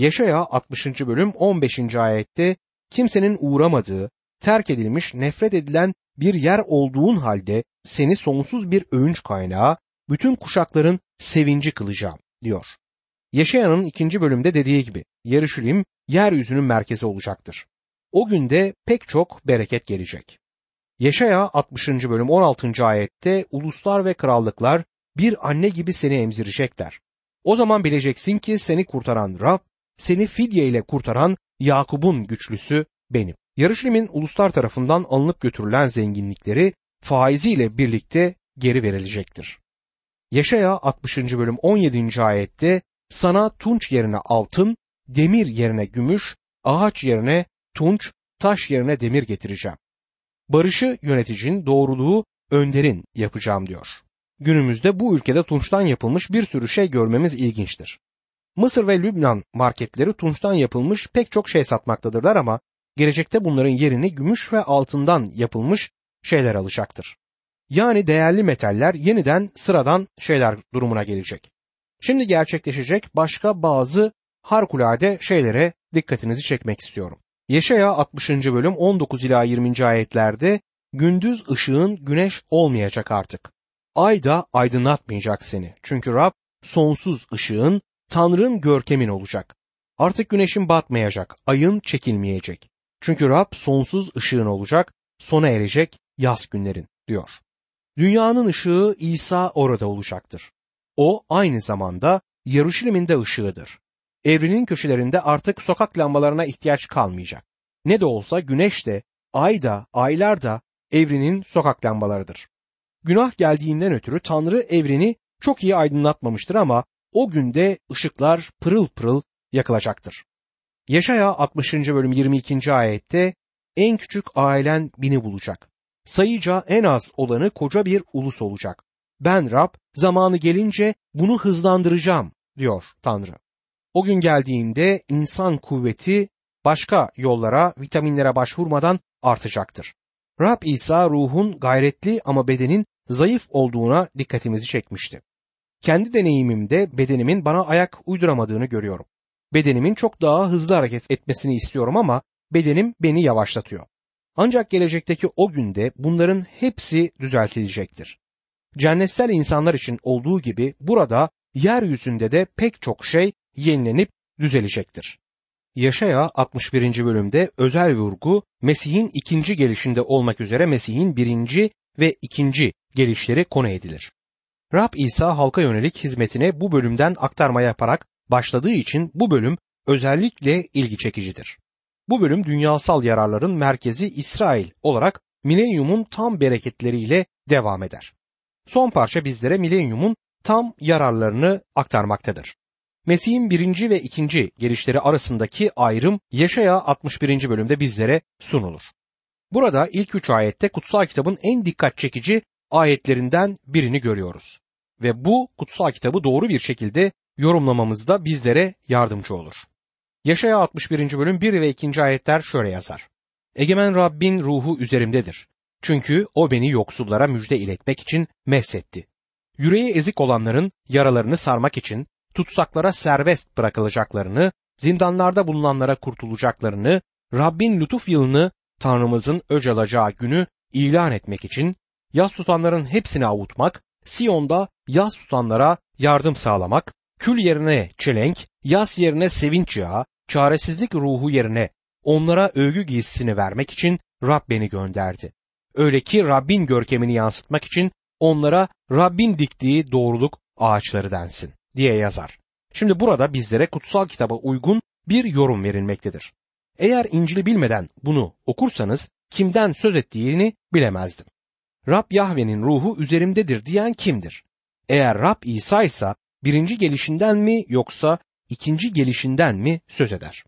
Yeşaya 60. bölüm 15. ayette kimsenin uğramadığı, terk edilmiş, nefret edilen bir yer olduğun halde seni sonsuz bir övünç kaynağı, bütün kuşakların sevinci kılacağım diyor. Yeşaya'nın ikinci bölümde dediği gibi Yeruşalim yeryüzünün merkezi olacaktır. O günde pek çok bereket gelecek. Yeşaya 60. bölüm 16. ayette uluslar ve krallıklar bir anne gibi seni emzirecekler. O zaman bileceksin ki seni kurtaran Rab, seni fidye ile kurtaran Yakub'un güçlüsü benim. Yarışlim'in uluslar tarafından alınıp götürülen zenginlikleri faiziyle birlikte geri verilecektir. Yaşaya 60. bölüm 17. ayette sana tunç yerine altın, demir yerine gümüş, ağaç yerine tunç, taş yerine demir getireceğim. Barışı yöneticin, doğruluğu önderin yapacağım diyor. Günümüzde bu ülkede tunçtan yapılmış bir sürü şey görmemiz ilginçtir. Mısır ve Lübnan marketleri tunçtan yapılmış pek çok şey satmaktadırlar ama gelecekte bunların yerini gümüş ve altından yapılmış şeyler alacaktır. Yani değerli metaller yeniden sıradan şeyler durumuna gelecek. Şimdi gerçekleşecek başka bazı harikulade şeylere dikkatinizi çekmek istiyorum. Yeşaya 60. bölüm 19 ila 20. ayetlerde gündüz ışığın güneş olmayacak artık. Ay da aydınlatmayacak seni. Çünkü Rab sonsuz ışığın, Tanrı'nın görkemin olacak. Artık güneşin batmayacak, ayın çekilmeyecek. Çünkü Rab sonsuz ışığın olacak, sona erecek yaz günlerin diyor. Dünyanın ışığı İsa orada olacaktır. O aynı zamanda Yaruşilim'in de ışığıdır. Evrenin köşelerinde artık sokak lambalarına ihtiyaç kalmayacak. Ne de olsa güneş de, ay da, aylar da evrenin sokak lambalarıdır. Günah geldiğinden ötürü Tanrı evreni çok iyi aydınlatmamıştır ama o günde ışıklar pırıl pırıl yakılacaktır. Yaşaya 60. bölüm 22. ayette en küçük ailen bini bulacak. Sayıca en az olanı koca bir ulus olacak. Ben Rab zamanı gelince bunu hızlandıracağım diyor Tanrı. O gün geldiğinde insan kuvveti başka yollara, vitaminlere başvurmadan artacaktır. Rab İsa ruhun gayretli ama bedenin zayıf olduğuna dikkatimizi çekmişti. Kendi deneyimimde bedenimin bana ayak uyduramadığını görüyorum. Bedenimin çok daha hızlı hareket etmesini istiyorum ama bedenim beni yavaşlatıyor. Ancak gelecekteki o günde bunların hepsi düzeltilecektir. Cennetsel insanlar için olduğu gibi burada yeryüzünde de pek çok şey yenilenip düzelecektir. Yaşaya 61. bölümde özel vurgu Mesih'in ikinci gelişinde olmak üzere Mesih'in birinci ve ikinci gelişleri konu edilir. Rab İsa halka yönelik hizmetine bu bölümden aktarma yaparak başladığı için bu bölüm özellikle ilgi çekicidir. Bu bölüm dünyasal yararların merkezi İsrail olarak milenyumun tam bereketleriyle devam eder. Son parça bizlere milenyumun tam yararlarını aktarmaktadır. Mesih'in birinci ve ikinci gelişleri arasındaki ayrım Yaşaya 61. bölümde bizlere sunulur. Burada ilk üç ayette kutsal kitabın en dikkat çekici ayetlerinden birini görüyoruz. Ve bu kutsal kitabı doğru bir şekilde yorumlamamızda bizlere yardımcı olur. Yaşaya 61. bölüm 1 ve 2. ayetler şöyle yazar. Egemen Rabbin ruhu üzerimdedir. Çünkü o beni yoksullara müjde iletmek için mehsetti. Yüreği ezik olanların yaralarını sarmak için tutsaklara serbest bırakılacaklarını, zindanlarda bulunanlara kurtulacaklarını, Rabbin lütuf yılını Tanrımızın öc alacağı günü ilan etmek için, yaz tutanların hepsini avutmak, Siyon'da yaz tutanlara yardım sağlamak, kül yerine çelenk, yaz yerine sevinç yağı, çaresizlik ruhu yerine onlara övgü giysisini vermek için Rab beni gönderdi. Öyle ki Rabbin görkemini yansıtmak için onlara Rabbin diktiği doğruluk ağaçları densin diye yazar. Şimdi burada bizlere kutsal kitaba uygun bir yorum verilmektedir. Eğer İncil'i bilmeden bunu okursanız kimden söz ettiğini bilemezdim. Rab Yahve'nin ruhu üzerimdedir diyen kimdir? Eğer Rab İsa ise birinci gelişinden mi yoksa ikinci gelişinden mi söz eder?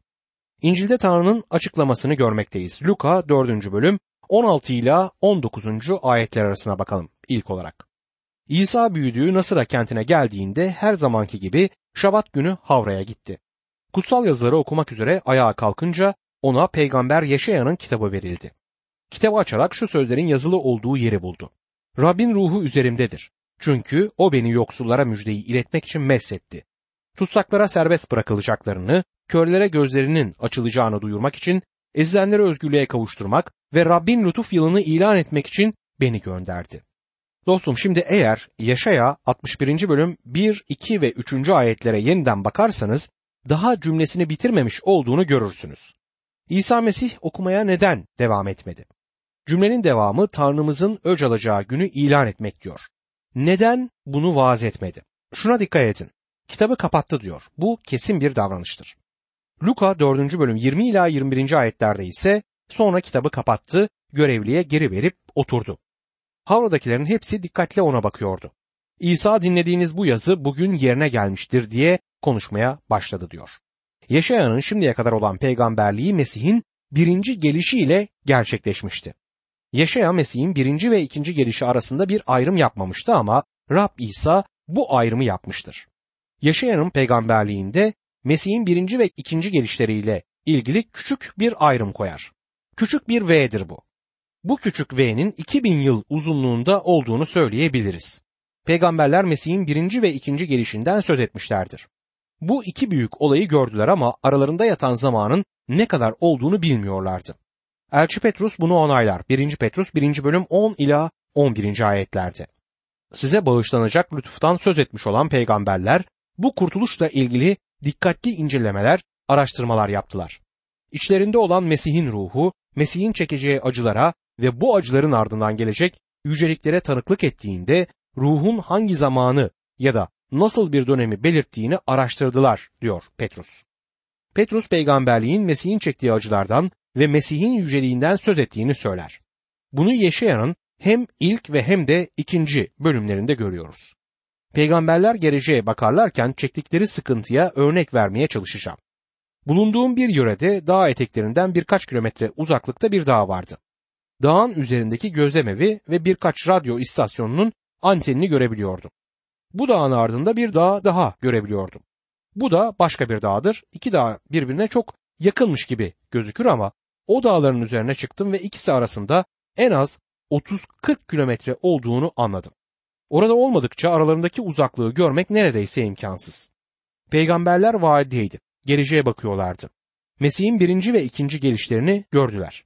İncil'de Tanrı'nın açıklamasını görmekteyiz. Luka 4. bölüm 16 ile 19. ayetler arasına bakalım ilk olarak. İsa büyüdüğü Nasıra kentine geldiğinde her zamanki gibi Şabat günü Havra'ya gitti. Kutsal yazıları okumak üzere ayağa kalkınca ona peygamber Yeşaya'nın kitabı verildi. Kitabı açarak şu sözlerin yazılı olduğu yeri buldu. Rabbin ruhu üzerimdedir. Çünkü o beni yoksullara müjdeyi iletmek için mesetti. Tutsaklara serbest bırakılacaklarını, körlere gözlerinin açılacağını duyurmak için, ezilenleri özgürlüğe kavuşturmak ve Rabbin lütuf yılını ilan etmek için beni gönderdi. Dostum şimdi eğer Yaşaya 61. bölüm 1, 2 ve 3. ayetlere yeniden bakarsanız daha cümlesini bitirmemiş olduğunu görürsünüz. İsa Mesih okumaya neden devam etmedi? Cümlenin devamı Tanrımızın öc alacağı günü ilan etmek diyor. Neden bunu vaaz etmedi? Şuna dikkat edin. Kitabı kapattı diyor. Bu kesin bir davranıştır. Luka 4. bölüm 20 ila 21. ayetlerde ise sonra kitabı kapattı, görevliye geri verip oturdu. Havradakilerin hepsi dikkatle ona bakıyordu. İsa dinlediğiniz bu yazı bugün yerine gelmiştir diye konuşmaya başladı diyor. Yaşayanın şimdiye kadar olan peygamberliği Mesih'in birinci gelişiyle gerçekleşmişti. Yaşaya Mesih'in birinci ve ikinci gelişi arasında bir ayrım yapmamıştı ama Rab İsa bu ayrımı yapmıştır. Yaşayanın peygamberliğinde Mesih'in birinci ve ikinci gelişleriyle ilgili küçük bir ayrım koyar. Küçük bir V'dir bu. Bu küçük V'nin 2000 yıl uzunluğunda olduğunu söyleyebiliriz. Peygamberler Mesih'in birinci ve ikinci gelişinden söz etmişlerdir. Bu iki büyük olayı gördüler ama aralarında yatan zamanın ne kadar olduğunu bilmiyorlardı. Elçi Petrus bunu onaylar. 1. Petrus 1. bölüm 10 ila 11. ayetlerde. Size bağışlanacak lütuftan söz etmiş olan peygamberler bu kurtuluşla ilgili dikkatli incelemeler, araştırmalar yaptılar. İçlerinde olan Mesih'in ruhu, Mesih'in çekeceği acılara ve bu acıların ardından gelecek yüceliklere tanıklık ettiğinde ruhun hangi zamanı ya da nasıl bir dönemi belirttiğini araştırdılar diyor Petrus. Petrus peygamberliğin Mesih'in çektiği acılardan ve Mesih'in yüceliğinden söz ettiğini söyler. Bunu Yeşaya'nın hem ilk ve hem de ikinci bölümlerinde görüyoruz. Peygamberler geleceğe bakarlarken çektikleri sıkıntıya örnek vermeye çalışacağım. Bulunduğum bir yörede dağ eteklerinden birkaç kilometre uzaklıkta bir dağ vardı. Dağın üzerindeki gözlemevi ve birkaç radyo istasyonunun antenini görebiliyordum. Bu dağın ardında bir dağ daha görebiliyordum. Bu da başka bir dağdır. İki dağ birbirine çok yakınmış gibi gözükür ama o dağların üzerine çıktım ve ikisi arasında en az 30-40 kilometre olduğunu anladım. Orada olmadıkça aralarındaki uzaklığı görmek neredeyse imkansız. Peygamberler vaadiydi. Geleceğe bakıyorlardı. Mesih'in birinci ve ikinci gelişlerini gördüler.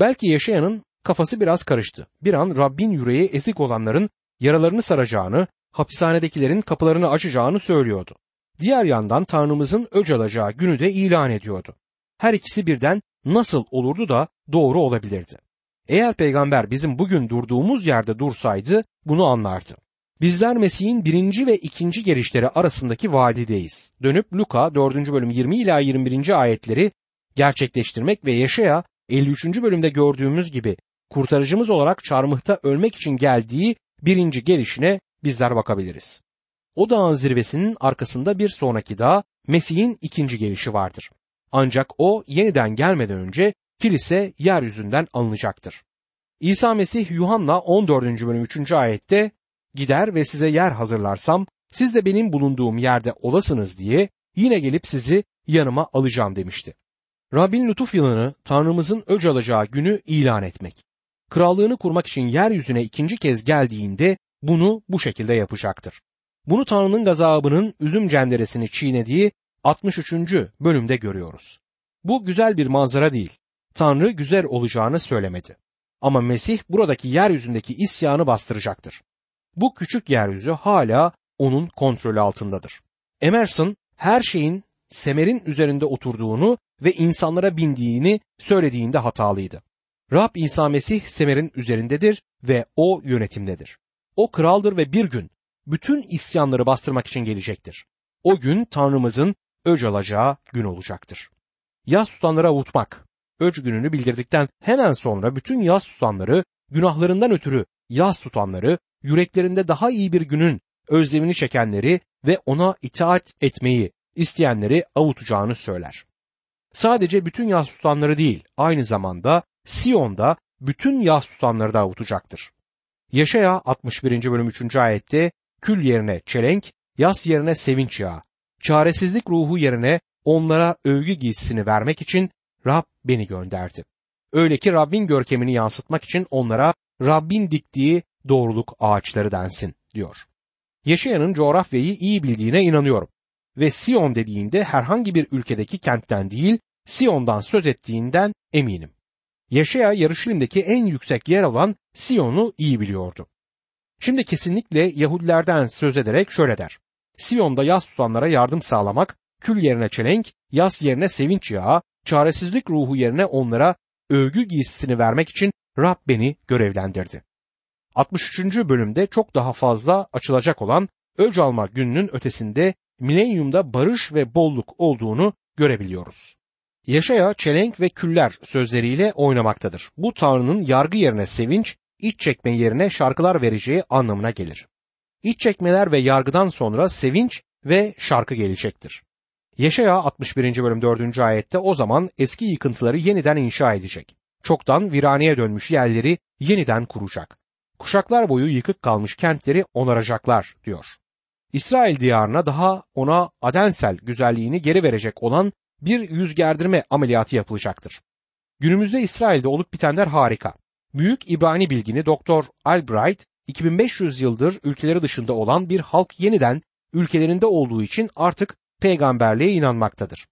Belki yaşayanın kafası biraz karıştı. Bir an Rabbin yüreği ezik olanların yaralarını saracağını, hapishanedekilerin kapılarını açacağını söylüyordu. Diğer yandan Tanrımızın öc alacağı günü de ilan ediyordu. Her ikisi birden nasıl olurdu da doğru olabilirdi. Eğer peygamber bizim bugün durduğumuz yerde dursaydı bunu anlardı. Bizler Mesih'in birinci ve ikinci gelişleri arasındaki vadideyiz. Dönüp Luka 4. bölüm 20 ila 21. ayetleri gerçekleştirmek ve yaşaya 53. bölümde gördüğümüz gibi kurtarıcımız olarak çarmıhta ölmek için geldiği birinci gelişine bizler bakabiliriz. O dağın zirvesinin arkasında bir sonraki dağ Mesih'in ikinci gelişi vardır. Ancak o yeniden gelmeden önce kilise yeryüzünden alınacaktır. İsa Mesih Yuhanna 14. bölüm 3. ayette gider ve size yer hazırlarsam siz de benim bulunduğum yerde olasınız diye yine gelip sizi yanıma alacağım demişti. Rabbin lütuf yılını Tanrımızın öc alacağı günü ilan etmek. Krallığını kurmak için yeryüzüne ikinci kez geldiğinde bunu bu şekilde yapacaktır. Bunu Tanrı'nın gazabının üzüm cenderesini çiğnediği 63. bölümde görüyoruz. Bu güzel bir manzara değil. Tanrı güzel olacağını söylemedi. Ama Mesih buradaki yeryüzündeki isyanı bastıracaktır. Bu küçük yeryüzü hala onun kontrolü altındadır. Emerson her şeyin semerin üzerinde oturduğunu ve insanlara bindiğini söylediğinde hatalıydı. Rab İsa Mesih semerin üzerindedir ve o yönetimdedir. O kraldır ve bir gün bütün isyanları bastırmak için gelecektir. O gün Tanrımızın öc alacağı gün olacaktır. Yaz tutanları avutmak, öc gününü bildirdikten hemen sonra bütün yaz tutanları, günahlarından ötürü yaz tutanları, yüreklerinde daha iyi bir günün özlemini çekenleri ve ona itaat etmeyi isteyenleri avutacağını söyler. Sadece bütün yaz tutanları değil, aynı zamanda Siyon'da bütün yaz tutanları da avutacaktır. Yaşaya 61. bölüm 3. ayette kül yerine çelenk, yas yerine sevinç yağı, çaresizlik ruhu yerine onlara övgü giysisini vermek için Rab beni gönderdi. Öyle ki Rabbin görkemini yansıtmak için onlara Rabbin diktiği doğruluk ağaçları densin diyor. Yaşayanın coğrafyayı iyi bildiğine inanıyorum ve Sion dediğinde herhangi bir ülkedeki kentten değil, Sion'dan söz ettiğinden eminim. Yaşaya Yarışilim'deki en yüksek yer olan Sion'u iyi biliyordu. Şimdi kesinlikle Yahudilerden söz ederek şöyle der. Siyon'da yas tutanlara yardım sağlamak, kül yerine çelenk, yas yerine sevinç yağı, çaresizlik ruhu yerine onlara övgü giysisini vermek için Rab beni görevlendirdi. 63. bölümde çok daha fazla açılacak olan öc alma gününün ötesinde milenyumda barış ve bolluk olduğunu görebiliyoruz. Yaşaya çelenk ve küller sözleriyle oynamaktadır. Bu Tanrı'nın yargı yerine sevinç, iç çekme yerine şarkılar vereceği anlamına gelir. İç çekmeler ve yargıdan sonra sevinç ve şarkı gelecektir. Yaşaya 61. bölüm 4. ayette o zaman eski yıkıntıları yeniden inşa edecek. Çoktan viraneye dönmüş yerleri yeniden kuracak. Kuşaklar boyu yıkık kalmış kentleri onaracaklar diyor. İsrail diyarına daha ona adensel güzelliğini geri verecek olan bir yüz gerdirme ameliyatı yapılacaktır. Günümüzde İsrail'de olup bitenler harika. Büyük İbrani bilgini Doktor Albright 2500 yıldır ülkeleri dışında olan bir halk yeniden ülkelerinde olduğu için artık peygamberliğe inanmaktadır.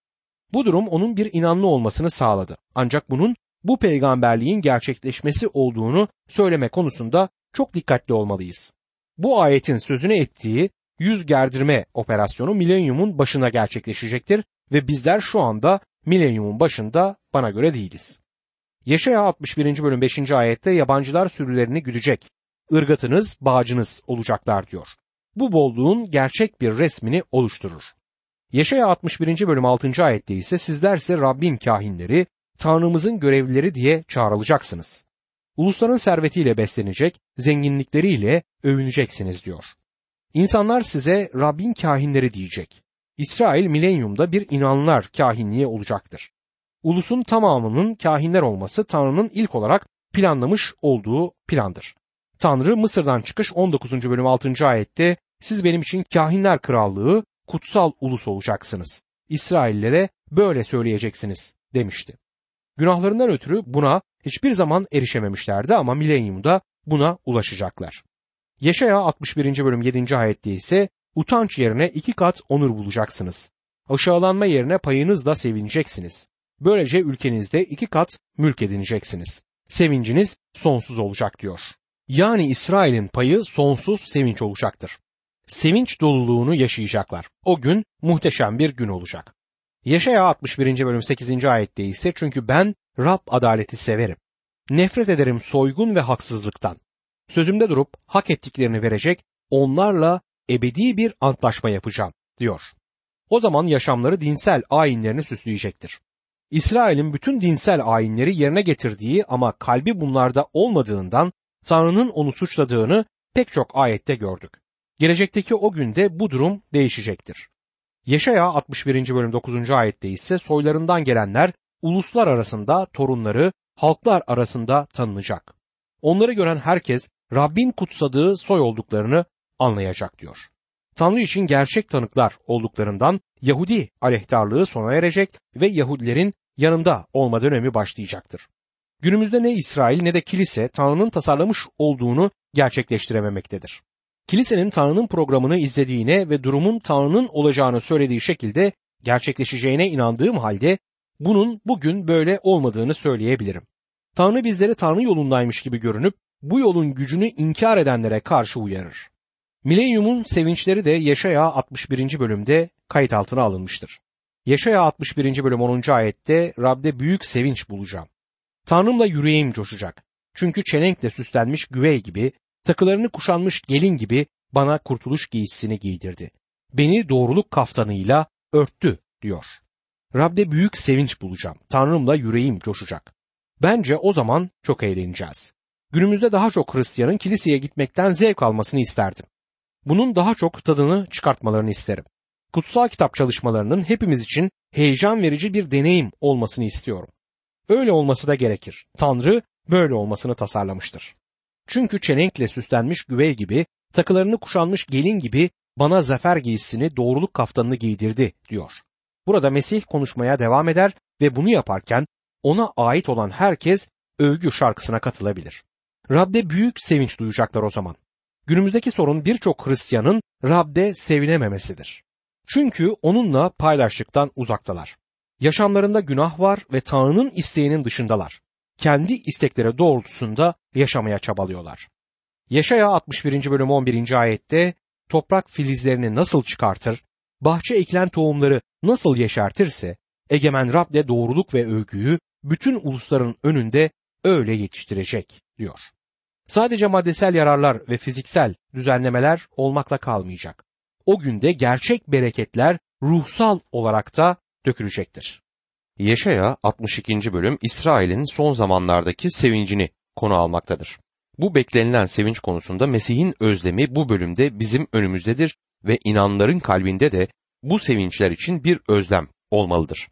Bu durum onun bir inanlı olmasını sağladı. Ancak bunun bu peygamberliğin gerçekleşmesi olduğunu söyleme konusunda çok dikkatli olmalıyız. Bu ayetin sözünü ettiği yüz gerdirme operasyonu milenyumun başına gerçekleşecektir ve bizler şu anda milenyumun başında bana göre değiliz. Yaşaya 61. bölüm 5. ayette yabancılar sürülerini güdecek. Irgatınız, bağcınız olacaklar diyor. Bu bolluğun gerçek bir resmini oluşturur. Yaşaya 61. bölüm 6. ayette ise sizlerse Rabbin kahinleri, Tanrımızın görevlileri diye çağrılacaksınız. Ulusların servetiyle beslenecek, zenginlikleriyle övüneceksiniz diyor. İnsanlar size Rabbin kahinleri diyecek. İsrail milenyumda bir inanlar kahinliği olacaktır. Ulusun tamamının kahinler olması Tanrı'nın ilk olarak planlamış olduğu plandır. Tanrı Mısır'dan çıkış 19. bölüm 6. ayette siz benim için kahinler krallığı, kutsal ulus olacaksınız. İsraillere böyle söyleyeceksiniz demişti. Günahlarından ötürü buna hiçbir zaman erişememişlerdi ama milenyumda buna ulaşacaklar. Yaşaya 61. bölüm 7. ayette ise utanç yerine iki kat onur bulacaksınız. Aşağılanma yerine payınızla sevineceksiniz. Böylece ülkenizde iki kat mülk edineceksiniz. Sevinciniz sonsuz olacak diyor. Yani İsrail'in payı sonsuz sevinç olacaktır. Sevinç doluluğunu yaşayacaklar. O gün muhteşem bir gün olacak. Yaşaya 61. bölüm 8. ayette ise çünkü ben Rab adaleti severim. Nefret ederim soygun ve haksızlıktan. Sözümde durup hak ettiklerini verecek, onlarla ebedi bir antlaşma yapacağım diyor. O zaman yaşamları dinsel ayinlerini süsleyecektir. İsrail'in bütün dinsel ayinleri yerine getirdiği ama kalbi bunlarda olmadığından Tanrı'nın onu suçladığını pek çok ayette gördük. Gelecekteki o günde bu durum değişecektir. Yaşaya 61. bölüm 9. ayette ise soylarından gelenler uluslar arasında torunları halklar arasında tanınacak. Onları gören herkes Rabbin kutsadığı soy olduklarını anlayacak diyor. Tanrı için gerçek tanıklar olduklarından Yahudi aleyhtarlığı sona erecek ve Yahudilerin yanında olma dönemi başlayacaktır. Günümüzde ne İsrail ne de kilise Tanrı'nın tasarlamış olduğunu gerçekleştirememektedir. Kilisenin Tanrı'nın programını izlediğine ve durumun Tanrı'nın olacağını söylediği şekilde gerçekleşeceğine inandığım halde bunun bugün böyle olmadığını söyleyebilirim. Tanrı bizleri Tanrı yolundaymış gibi görünüp bu yolun gücünü inkar edenlere karşı uyarır. Milenyumun sevinçleri de Yaşaya 61. bölümde kayıt altına alınmıştır. Yaşaya 61. bölüm 10. ayette Rab'de büyük sevinç bulacağım. Tanrımla yüreğim coşacak. Çünkü çelenkle süslenmiş güvey gibi, takılarını kuşanmış gelin gibi bana kurtuluş giysisini giydirdi. Beni doğruluk kaftanıyla örttü diyor. Rab'de büyük sevinç bulacağım. Tanrımla yüreğim coşacak. Bence o zaman çok eğleneceğiz. Günümüzde daha çok Hristiyanın kiliseye gitmekten zevk almasını isterdim. Bunun daha çok tadını çıkartmalarını isterim. Kutsal kitap çalışmalarının hepimiz için heyecan verici bir deneyim olmasını istiyorum. Öyle olması da gerekir. Tanrı böyle olmasını tasarlamıştır. Çünkü çelenkle süslenmiş güvey gibi, takılarını kuşanmış gelin gibi bana zafer giysisini doğruluk kaftanını giydirdi diyor. Burada Mesih konuşmaya devam eder ve bunu yaparken ona ait olan herkes övgü şarkısına katılabilir. Rab'de büyük sevinç duyacaklar o zaman. Günümüzdeki sorun birçok Hristiyanın Rab'de sevinememesidir. Çünkü onunla paylaştıktan uzaktalar. Yaşamlarında günah var ve Tanrı'nın isteğinin dışındalar. Kendi istekleri doğrultusunda yaşamaya çabalıyorlar. Yaşaya 61. bölüm 11. ayette toprak filizlerini nasıl çıkartır, bahçe ekilen tohumları nasıl yeşertirse, egemen Rab de doğruluk ve övgüyü bütün ulusların önünde öyle yetiştirecek diyor. Sadece maddesel yararlar ve fiziksel düzenlemeler olmakla kalmayacak. O günde gerçek bereketler ruhsal olarak da dökülecektir. Yeşaya 62. bölüm İsrail'in son zamanlardaki sevincini konu almaktadır. Bu beklenilen sevinç konusunda Mesih'in özlemi bu bölümde bizim önümüzdedir ve inanların kalbinde de bu sevinçler için bir özlem olmalıdır.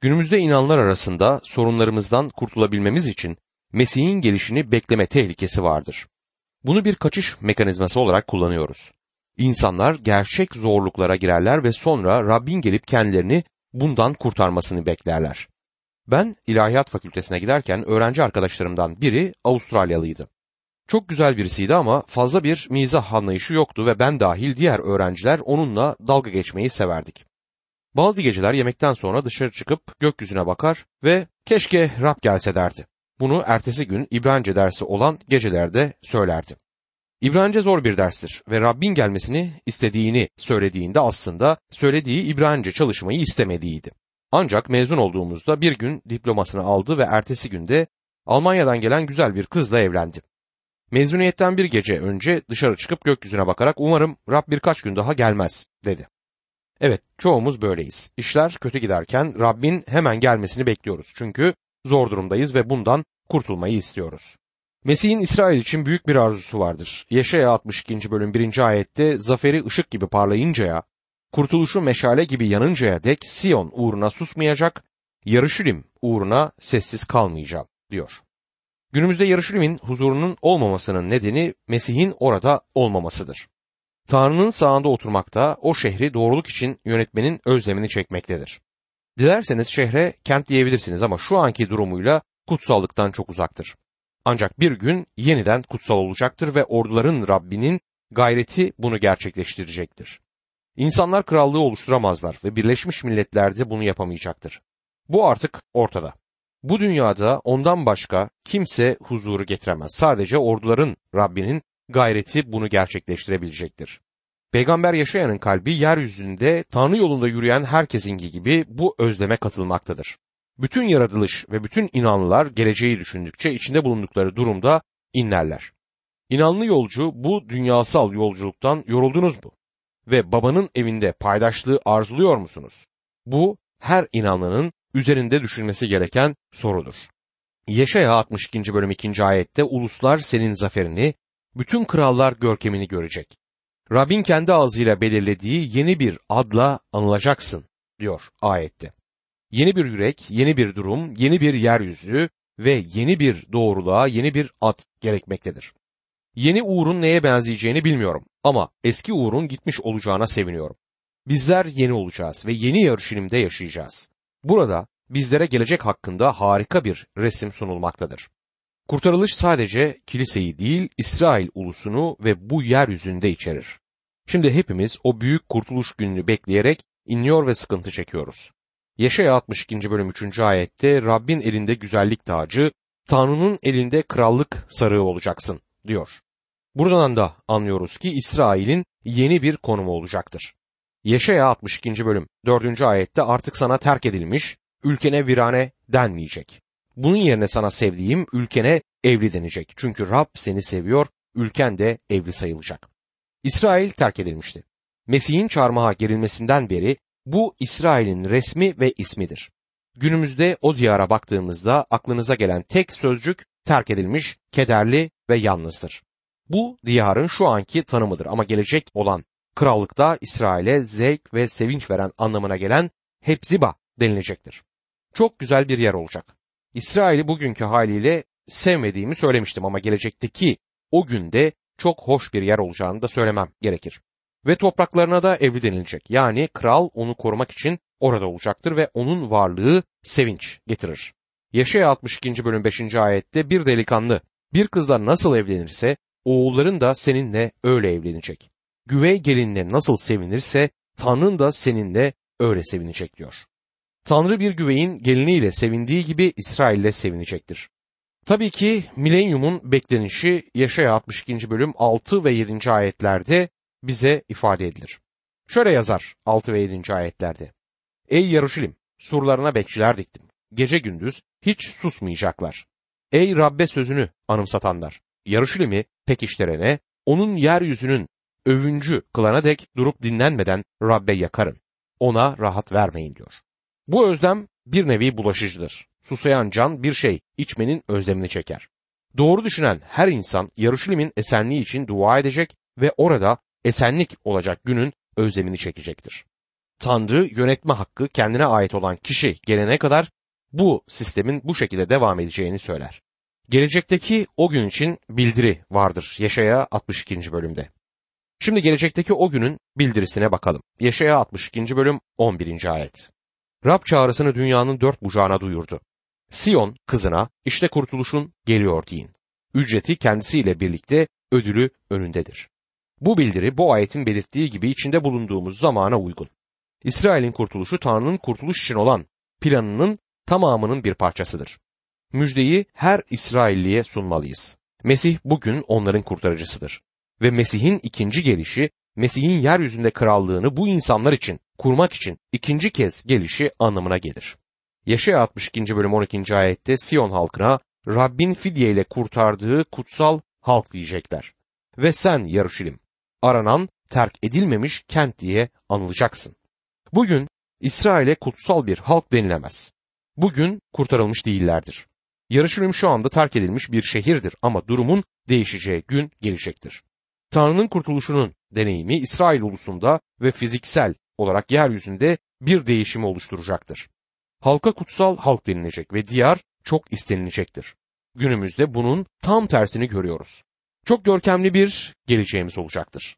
Günümüzde inanlar arasında sorunlarımızdan kurtulabilmemiz için Mesih'in gelişini bekleme tehlikesi vardır. Bunu bir kaçış mekanizması olarak kullanıyoruz. İnsanlar gerçek zorluklara girerler ve sonra Rabbin gelip kendilerini bundan kurtarmasını beklerler. Ben ilahiyat fakültesine giderken öğrenci arkadaşlarımdan biri Avustralyalıydı. Çok güzel birisiydi ama fazla bir mizah anlayışı yoktu ve ben dahil diğer öğrenciler onunla dalga geçmeyi severdik. Bazı geceler yemekten sonra dışarı çıkıp gökyüzüne bakar ve keşke Rab gelse derdi. Bunu ertesi gün İbranice dersi olan gecelerde söylerdi. İbranice zor bir derstir ve Rabbin gelmesini istediğini söylediğinde aslında söylediği İbranice çalışmayı istemediğiydi. Ancak mezun olduğumuzda bir gün diplomasını aldı ve ertesi günde Almanya'dan gelen güzel bir kızla evlendi. Mezuniyetten bir gece önce dışarı çıkıp gökyüzüne bakarak umarım Rab birkaç gün daha gelmez dedi. Evet çoğumuz böyleyiz. İşler kötü giderken Rabbin hemen gelmesini bekliyoruz. Çünkü zor durumdayız ve bundan kurtulmayı istiyoruz. Mesih'in İsrail için büyük bir arzusu vardır. Yeşaya 62. bölüm 1. ayette zaferi ışık gibi parlayıncaya, kurtuluşu meşale gibi yanıncaya dek Sion uğruna susmayacak, Yarışilim uğruna sessiz kalmayacağım diyor. Günümüzde Yarışilim'in huzurunun olmamasının nedeni Mesih'in orada olmamasıdır. Tanrı'nın sağında oturmakta o şehri doğruluk için yönetmenin özlemini çekmektedir. Dilerseniz şehre kent diyebilirsiniz ama şu anki durumuyla kutsallıktan çok uzaktır. Ancak bir gün yeniden kutsal olacaktır ve orduların Rabbinin gayreti bunu gerçekleştirecektir. İnsanlar krallığı oluşturamazlar ve Birleşmiş Milletler'de bunu yapamayacaktır. Bu artık ortada. Bu dünyada ondan başka kimse huzuru getiremez. Sadece orduların Rabbinin gayreti bunu gerçekleştirebilecektir. Peygamber yaşayanın kalbi yeryüzünde Tanrı yolunda yürüyen herkesinki gibi bu özleme katılmaktadır. Bütün yaratılış ve bütün inanlılar geleceği düşündükçe içinde bulundukları durumda inlerler. İnanlı yolcu bu dünyasal yolculuktan yoruldunuz mu? Ve babanın evinde paydaşlığı arzuluyor musunuz? Bu her inanlının üzerinde düşünmesi gereken sorudur. Yeşaya 62. bölüm 2. ayette uluslar senin zaferini, bütün krallar görkemini görecek. Rabbin kendi ağzıyla belirlediği yeni bir adla anılacaksın diyor ayette. Yeni bir yürek, yeni bir durum, yeni bir yeryüzü ve yeni bir doğruluğa, yeni bir ad gerekmektedir. Yeni Uğur'un neye benzeyeceğini bilmiyorum ama eski Uğur'un gitmiş olacağına seviniyorum. Bizler yeni olacağız ve yeni yarışilimde yaşayacağız. Burada bizlere gelecek hakkında harika bir resim sunulmaktadır. Kurtarılış sadece kiliseyi değil İsrail ulusunu ve bu yeryüzünde içerir. Şimdi hepimiz o büyük kurtuluş gününü bekleyerek inliyor ve sıkıntı çekiyoruz. Yeşaya 62. bölüm 3. ayette Rabbin elinde güzellik tacı, Tanrı'nın elinde krallık sarığı olacaksın diyor. Buradan da anlıyoruz ki İsrail'in yeni bir konumu olacaktır. Yeşaya 62. bölüm 4. ayette artık sana terk edilmiş, ülkene virane denmeyecek. Bunun yerine sana sevdiğim ülkene evli denecek. Çünkü Rab seni seviyor, ülken de evli sayılacak. İsrail terk edilmişti. Mesih'in çarmıha gerilmesinden beri bu İsrail'in resmi ve ismidir. Günümüzde o diyara baktığımızda aklınıza gelen tek sözcük terk edilmiş, kederli ve yalnızdır. Bu diyarın şu anki tanımıdır ama gelecek olan krallıkta İsrail'e zevk ve sevinç veren anlamına gelen Hepziba denilecektir. Çok güzel bir yer olacak. İsrail'i bugünkü haliyle sevmediğimi söylemiştim ama gelecekteki o günde çok hoş bir yer olacağını da söylemem gerekir. Ve topraklarına da evli denilecek. Yani kral onu korumak için orada olacaktır ve onun varlığı sevinç getirir. Yaşaya 62. bölüm 5. ayette bir delikanlı bir kızla nasıl evlenirse oğulların da seninle öyle evlenecek. Güvey gelinle nasıl sevinirse Tanrın da seninle öyle sevinecek diyor. Tanrı bir güveyin geliniyle sevindiği gibi İsrail'le sevinecektir. Tabii ki milenyumun beklenişi Yaşaya 62. bölüm 6 ve 7. ayetlerde bize ifade edilir. Şöyle yazar 6 ve 7. ayetlerde. Ey Yaruşilim, surlarına bekçiler diktim. Gece gündüz hiç susmayacaklar. Ey Rabbe sözünü anımsatanlar, Yaruşilim'i pekiştirene, onun yeryüzünün övüncü kılana dek durup dinlenmeden Rabbe yakarın. Ona rahat vermeyin diyor. Bu özlem bir nevi bulaşıcıdır. Susayan can bir şey içmenin özlemini çeker. Doğru düşünen her insan Yaruşilim'in esenliği için dua edecek ve orada esenlik olacak günün özlemini çekecektir. Tanrı yönetme hakkı kendine ait olan kişi gelene kadar bu sistemin bu şekilde devam edeceğini söyler. Gelecekteki o gün için bildiri vardır Yaşaya 62. bölümde. Şimdi gelecekteki o günün bildirisine bakalım. Yaşaya 62. bölüm 11. ayet. Rab çağrısını dünyanın dört bucağına duyurdu. Sion kızına işte kurtuluşun geliyor deyin. Ücreti kendisiyle birlikte ödülü önündedir. Bu bildiri bu ayetin belirttiği gibi içinde bulunduğumuz zamana uygun. İsrail'in kurtuluşu Tanrı'nın kurtuluş için olan planının tamamının bir parçasıdır. Müjdeyi her İsrailliye sunmalıyız. Mesih bugün onların kurtarıcısıdır. Ve Mesih'in ikinci gelişi, Mesih'in yeryüzünde krallığını bu insanlar için kurmak için ikinci kez gelişi anlamına gelir. Yaşaya 62. bölüm 12. ayette Sion halkına Rabbin fidye ile kurtardığı kutsal halk diyecekler. Ve sen Yaruşilim, aranan, terk edilmemiş kent diye anılacaksın. Bugün İsrail'e kutsal bir halk denilemez. Bugün kurtarılmış değillerdir. Yarışilim şu anda terk edilmiş bir şehirdir ama durumun değişeceği gün gelecektir. Tanrı'nın kurtuluşunun deneyimi İsrail ulusunda ve fiziksel olarak yeryüzünde bir değişimi oluşturacaktır. Halka kutsal halk denilecek ve diyar çok istenilecektir. Günümüzde bunun tam tersini görüyoruz. Çok görkemli bir geleceğimiz olacaktır.